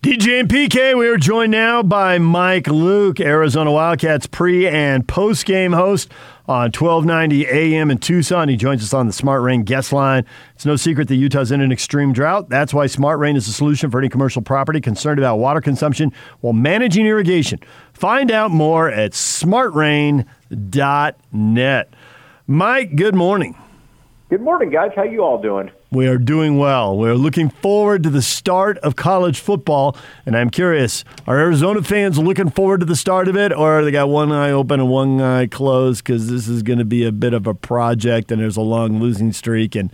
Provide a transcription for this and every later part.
DJ and PK, we are joined now by Mike Luke, Arizona Wildcats pre and post game host on 1290 AM in Tucson. He joins us on the Smart Rain guest line. It's no secret that Utah's in an extreme drought. That's why Smart Rain is the solution for any commercial property concerned about water consumption while managing irrigation. Find out more at smartrain.net. Mike, good morning. Good morning, guys. How you all doing? We are doing well. We're looking forward to the start of college football, and I'm curious: Are Arizona fans looking forward to the start of it, or they got one eye open and one eye closed because this is going to be a bit of a project, and there's a long losing streak, and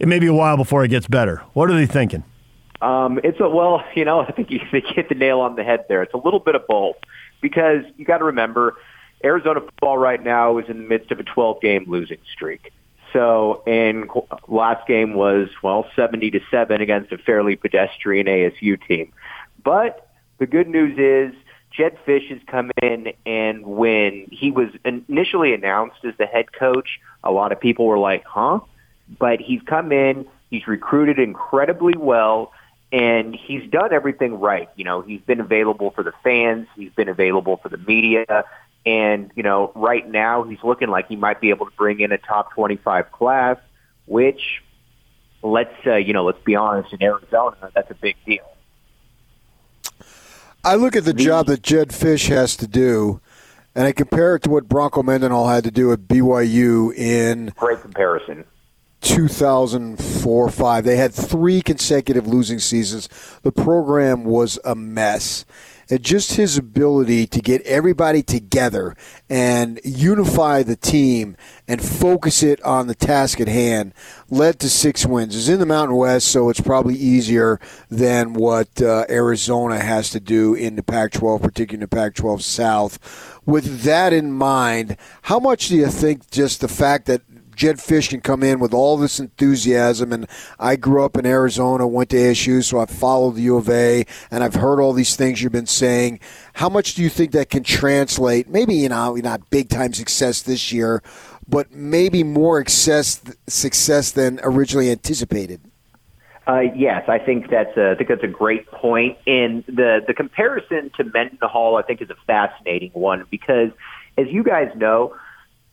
it may be a while before it gets better. What are they thinking? Um, it's a well, you know, I think you hit the nail on the head there. It's a little bit of both because you got to remember Arizona football right now is in the midst of a 12 game losing streak. So, and last game was well 70 to seven against a fairly pedestrian ASU team. But the good news is Jedd Fisch has come in, and when he was initially announced as the head coach, a lot of people were like, "Huh?" But he's come in, he's recruited incredibly well, and he's done everything right. You know, he's been available for the fans, he's been available for the media, and, you know, right now he's looking like he might be able to bring in a top 25 class, which let's, uh, you know, let's be honest, in Arizona, that's a big deal. I look at the job that Jedd Fisch has to do, and I compare it to what Bronco Mendenhall had to do at BYU in great comparison. 2004 5. They had three consecutive losing seasons. The program was a mess just his ability to get everybody together and unify the team and focus it on the task at hand led to six wins. It's in the Mountain West, so it's probably easier than what uh, Arizona has to do in the Pac 12, particularly in the Pac 12 South. With that in mind, how much do you think just the fact that Jedd Fisch can come in with all this enthusiasm. And I grew up in Arizona, went to ASU, so I followed the U of A, and I've heard all these things you've been saying. How much do you think that can translate? Maybe you know, not big time success this year, but maybe more success success than originally anticipated. Uh, yes, I think that's a, I think that's a great point. And the the comparison to Mendenhall, I think, is a fascinating one because, as you guys know,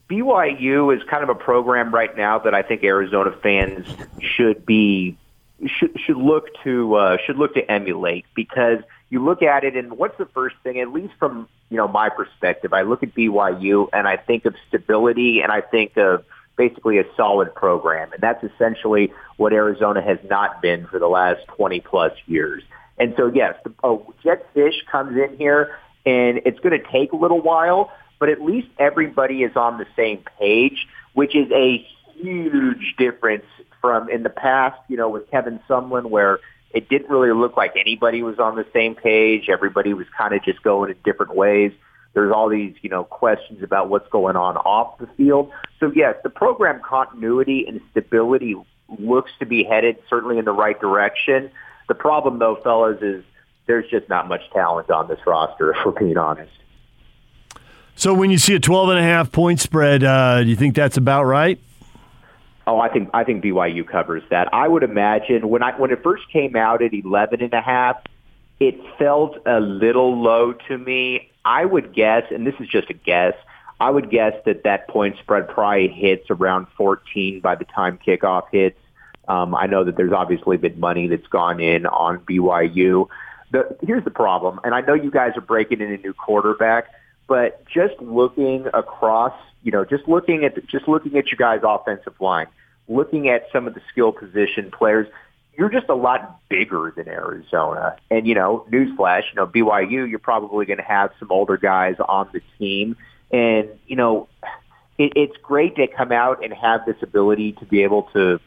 BYU is kind of a program right now that I think Arizona fans should be should should look to uh, should look to emulate because you look at it and what's the first thing at least from you know my perspective I look at BYU and I think of stability and I think of basically a solid program. And that's essentially what Arizona has not been for the last 20 plus years. And so yes the, oh, Jedd Fisch comes in here and it's going to take a little while but at least everybody is on the same page, which is a huge difference from in the past, you know, with Kevin Sumlin where it didn't really look like anybody was on the same page. Everybody was kind of just going in different ways. There's all these, you know, questions about what's going on off the field. So yes, the program continuity and stability looks to be headed certainly in the right direction. The problem though, fellas, is there's just not much talent on this roster, if we're being honest. So when you see a 12 and a half point spread, uh, do you think that's about right? Oh, I think I think BYU covers that. I would imagine when I when it first came out at 11 and a half, it felt a little low to me. I would guess, and this is just a guess, I would guess that that point spread probably hits around 14 by the time kickoff hits. Um, I know that there's obviously been money that's gone in on BYU. The, here's the problem, and I know you guys are breaking in a new quarterback. But just looking across, you know, just looking at just looking at your guys' offensive line, looking at some of the skill position players, you're just a lot bigger than Arizona. And you know, newsflash, you know, BYU, you're probably going to have some older guys on the team, and you know, it, it's great to come out and have this ability to be able to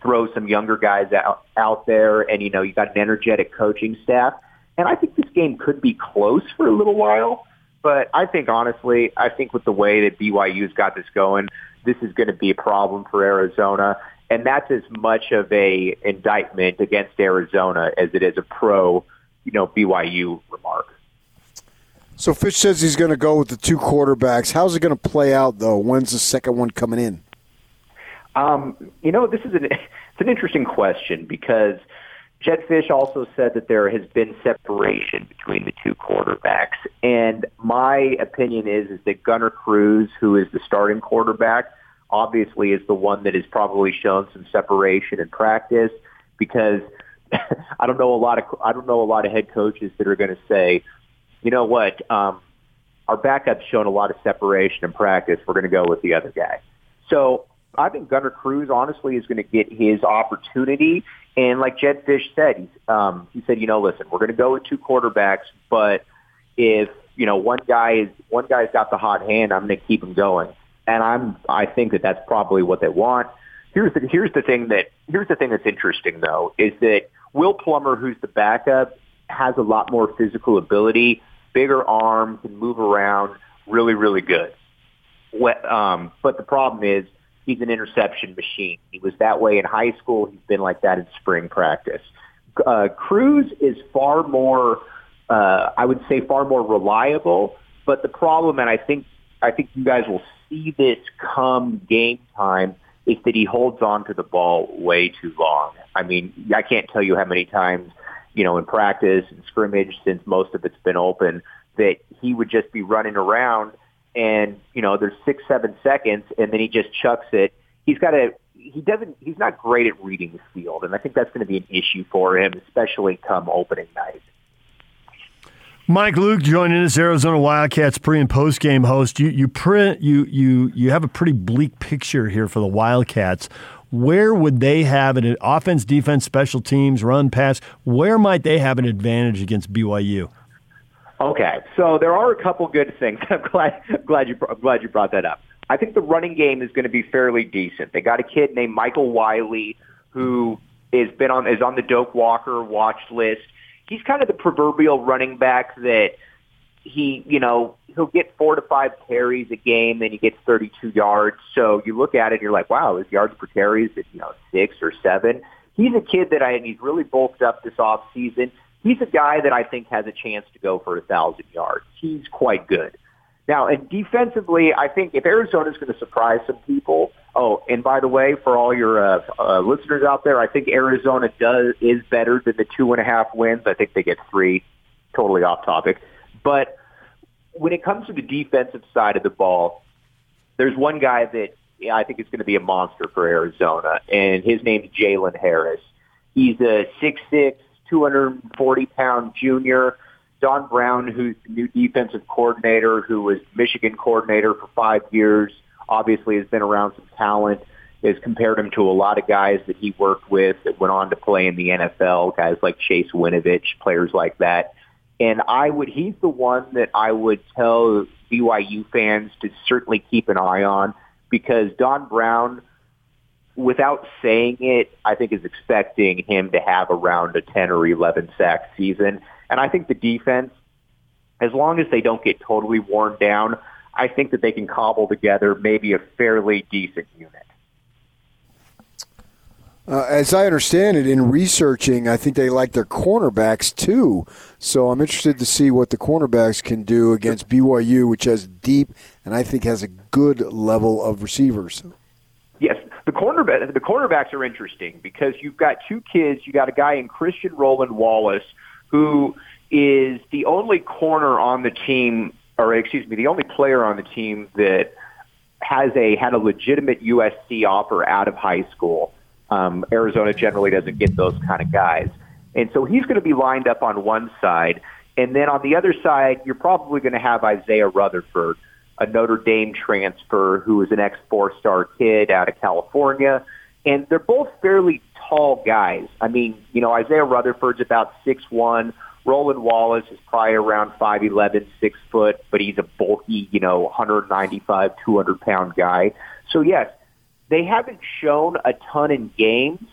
throw some younger guys out out there, and you know, you got an energetic coaching staff. And I think this game could be close for a little while. But I think honestly, I think with the way that BYU's got this going, this is going to be a problem for Arizona, and that's as much of a indictment against Arizona as it is a pro, you know, BYU remark. So Fisch says he's going to go with the two quarterbacks. How's it going to play out though? When's the second one coming in? Um, you know, this is an it's an interesting question because Jedd Fisch also said that there has been separation between the two quarterbacks, and my opinion is is that Gunner Cruz, who is the starting quarterback, obviously is the one that has probably shown some separation in practice because I don't know a lot of I don't know a lot of head coaches that are going to say, you know what, um, our backup's shown a lot of separation in practice. We're going to go with the other guy. So I think Gunner Cruz honestly is going to get his opportunity. And like Jedd Fisch said, um, he said, you know, listen, we're going to go with two quarterbacks, but if you know one guy is one guy's got the hot hand, I'm going to keep him going. And I'm I think that that's probably what they want. Here's the here's the thing that here's the thing that's interesting though is that Will Plummer, who's the backup, has a lot more physical ability, bigger arm, can move around, really really good. Um, but the problem is he's an interception machine. He was that way in high school. He's been like that in spring practice. Uh, Cruz is far more, uh, I would say, far more reliable. But the problem, and I think, I think you guys will see this come game time, is that he holds on to the ball way too long. I mean, I can't tell you how many times, you know, in practice and scrimmage, since most of it's been open, that he would just be running around and you know there's six seven seconds and then he just chucks it he's got a he doesn't he's not great at reading the field and i think that's going to be an issue for him especially come opening night Mike Luke joining us, Arizona Wildcats pre and post game host. You you print you you you have a pretty bleak picture here for the Wildcats. Where would they have an offense, defense, special teams, run, pass? Where might they have an advantage against BYU? Okay, so there are a couple good things. I'm glad glad you I'm glad you brought that up. I think the running game is going to be fairly decent. They got a kid named Michael Wiley who is been on is on the Doak Walker watch list. He's kind of the proverbial running back that he, you know, he'll get four to five carries a game, and he gets 32 yards. So you look at it, and you're like, wow, his yards per carries is you know six or seven. He's a kid that I and he's really bulked up this off season he's a guy that I think has a chance to go for a thousand yards. He's quite good. Now, and defensively, I think if Arizona's going to surprise some people. Oh, and by the way, for all your uh, uh, listeners out there, I think Arizona does is better than the two and a half wins. I think they get three. Totally off topic, but when it comes to the defensive side of the ball, there's one guy that I think is going to be a monster for Arizona, and his name's Jalen Harris. He's a six six 240 pound junior. Don Brown, who's the new defensive coordinator, who was Michigan coordinator for five years, obviously has been around some talent, has compared him to a lot of guys that he worked with that went on to play in the NFL, guys like Chase Winovich, players like that. And I would, he's the one that I would tell BYU fans to certainly keep an eye on because Don Brown without saying it, I think is expecting him to have around a 10 or 11 sack season. And I think the defense, as long as they don't get totally worn down, I think that they can cobble together maybe a fairly decent unit. Uh, as I understand it, in researching, I think they like their cornerbacks too. So I'm interested to see what the cornerbacks can do against BYU, which has deep and I think has a good level of receivers. The cornerback the cornerbacks are interesting because you've got two kids. You got a guy in Christian Roland Wallace who is the only corner on the team, or excuse me, the only player on the team that has a had a legitimate USC offer out of high school. Um, Arizona generally doesn't get those kind of guys, and so he's going to be lined up on one side, and then on the other side, you're probably going to have Isaiah Rutherford a Notre Dame transfer who is an ex four star kid out of California. And they're both fairly tall guys. I mean, you know, Isaiah Rutherford's about six one. Roland Wallace is probably around five eleven, six foot, but he's a bulky, you know, 195, 200 pound guy. So yes, they haven't shown a ton in games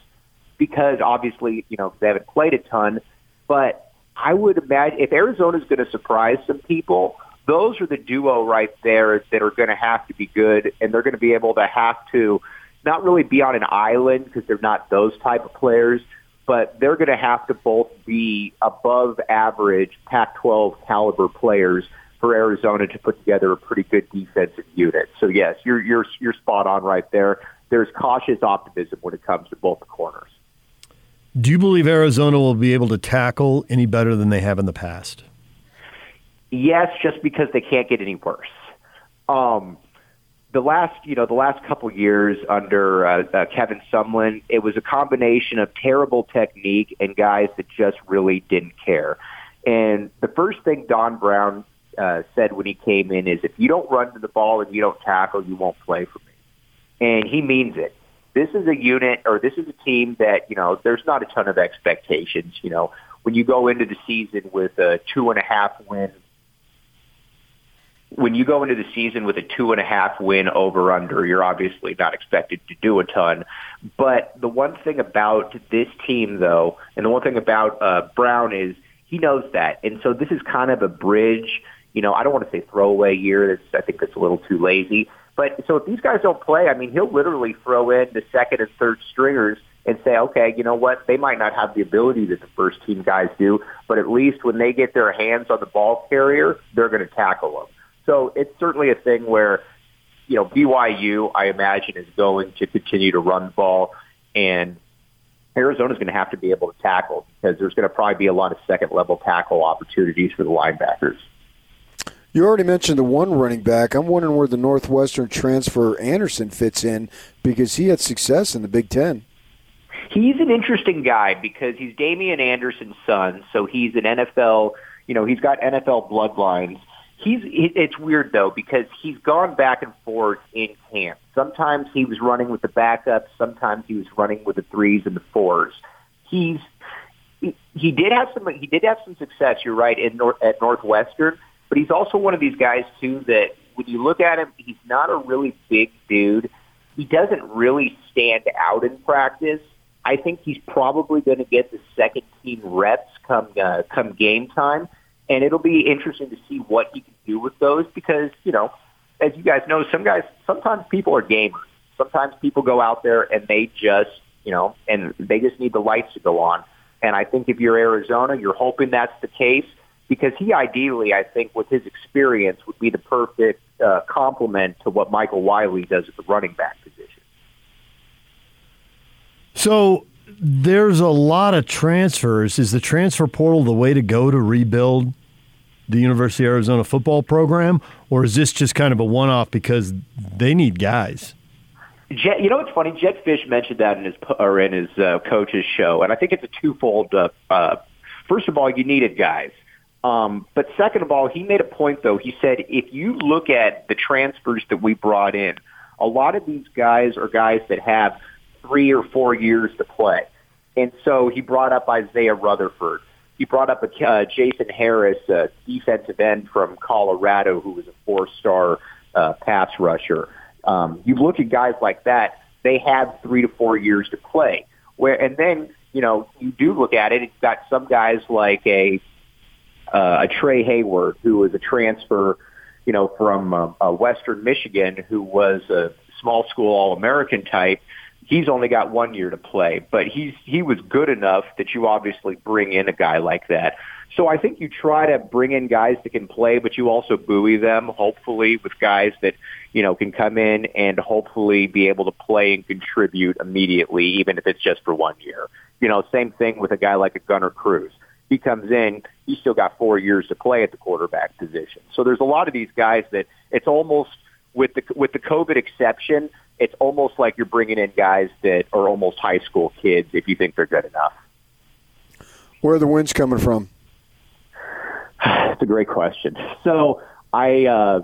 because obviously, you know, they haven't played a ton. But I would imagine if Arizona's going to surprise some people, those are the duo right there that are going to have to be good, and they're going to be able to have to not really be on an island because they're not those type of players, but they're going to have to both be above average Pac-12 caliber players for Arizona to put together a pretty good defensive unit. So yes, you're you're you're spot on right there. There's cautious optimism when it comes to both the corners. Do you believe Arizona will be able to tackle any better than they have in the past? Yes, just because they can't get any worse. Um, the last, you know, the last couple years under uh, uh, Kevin Sumlin, it was a combination of terrible technique and guys that just really didn't care. And the first thing Don Brown uh, said when he came in is, if you don't run to the ball and you don't tackle, you won't play for me. And he means it. This is a unit, or this is a team that you know. There's not a ton of expectations. You know, when you go into the season with a two and a half win when you go into the season with a two and a half win over under, you're obviously not expected to do a ton. But the one thing about this team, though, and the one thing about uh, Brown is he knows that, and so this is kind of a bridge. You know, I don't want to say throwaway year. That's I think that's a little too lazy. But so if these guys don't play, I mean, he'll literally throw in the second and third stringers and say, okay, you know what? They might not have the ability that the first team guys do, but at least when they get their hands on the ball carrier, they're going to tackle them. So it's certainly a thing where, you know, BYU, I imagine, is going to continue to run the ball, and Arizona's going to have to be able to tackle because there's going to probably be a lot of second level tackle opportunities for the linebackers. You already mentioned the one running back. I'm wondering where the Northwestern transfer Anderson fits in because he had success in the Big Ten. He's an interesting guy because he's Damien Anderson's son, so he's an NFL. You know, he's got NFL bloodlines he's it's weird though because he's gone back and forth in camp. Sometimes he was running with the backups, sometimes he was running with the threes and the fours. He's he, he did have some he did have some success. You're right in North, at Northwestern, but he's also one of these guys too that when you look at him, he's not a really big dude. He doesn't really stand out in practice. I think he's probably going to get the second team reps come uh, come game time and it'll be interesting to see what he can do with those because, you know, as you guys know, some guys, sometimes people are gamers. Sometimes people go out there and they just, you know, and they just need the lights to go on. And I think if you're Arizona, you're hoping that's the case because he ideally, I think, with his experience, would be the perfect uh, complement to what Michael Wiley does at the running back position. So there's a lot of transfers. Is the transfer portal the way to go to rebuild the University of Arizona football program, or is this just kind of a one-off because they need guys? Jet, you know what's funny? Jedd Fisch mentioned that in his or in his uh, coach's show, and I think it's a twofold. Uh, uh, first of all, you needed guys, um, but second of all, he made a point though. He said if you look at the transfers that we brought in, a lot of these guys are guys that have three or four years to play, and so he brought up Isaiah Rutherford he brought up a, uh, Jason Harris, defensive end from Colorado, who was a four-star uh, pass rusher. Um, you look at guys like that; they have three to four years to play. Where and then you know you do look at it. It's got some guys like a uh, a Trey Hayward, who was a transfer, you know, from uh, uh, Western Michigan, who was a small school All American type he's only got one year to play, but he's he was good enough that you obviously bring in a guy like that. So I think you try to bring in guys that can play, but you also buoy them, hopefully, with guys that you know can come in and hopefully be able to play and contribute immediately, even if it's just for one year. You know, same thing with a guy like a Gunner Cruz. He comes in, he's still got four years to play at the quarterback position. So there's a lot of these guys that it's almost with the with the COVID exception, it's almost like you're bringing in guys that are almost high school kids if you think they're good enough. Where are the wins coming from? It's a great question. So I, uh,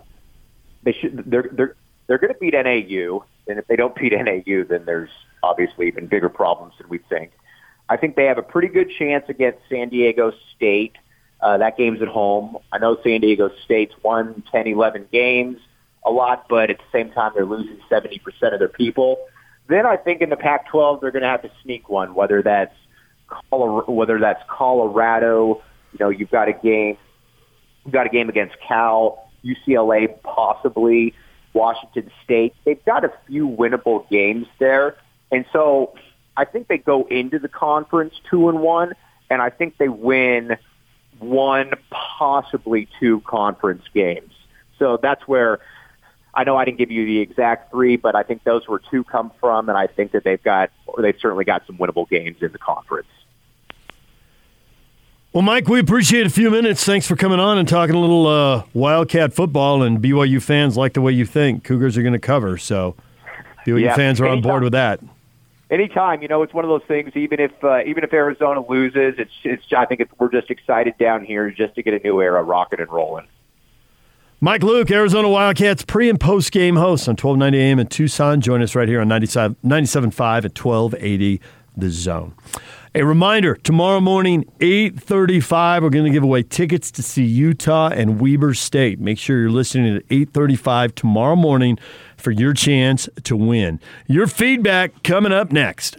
they should they're they're they're going to beat NAU, and if they don't beat NAU, then there's obviously even bigger problems than we think. I think they have a pretty good chance against San Diego State. Uh, that game's at home. I know San Diego State's won 10, 11 games a lot, but at the same time, they're losing 70% of their people. Then I think in the Pac-12, they're going to have to sneak one, whether that's Colorado, whether that's Colorado. You know, you've got a game, you've got a game against Cal, UCLA, possibly Washington State. They've got a few winnable games there, and so I think they go into the conference two and one, and I think they win one, possibly two conference games. So that's where I know I didn't give you the exact three, but I think those were two come from, and I think that they've got, or they've certainly got some winnable games in the conference. Well, Mike, we appreciate a few minutes. Thanks for coming on and talking a little uh, Wildcat football. And BYU fans like the way you think. Cougars are going to cover, so BYU yeah, fans are on board with that. Anytime, you know, it's one of those things. Even if uh, even if Arizona loses, it's it's. I think it's, we're just excited down here just to get a new era rocking and rolling. Mike Luke, Arizona Wildcats pre and post game host on 1290 AM in Tucson. Join us right here on 97.5 at 1280 The Zone. A reminder, tomorrow morning, 8.35, we're going to give away tickets to see Utah and Weber State. Make sure you're listening at 8.35 tomorrow morning for your chance to win. Your feedback coming up next.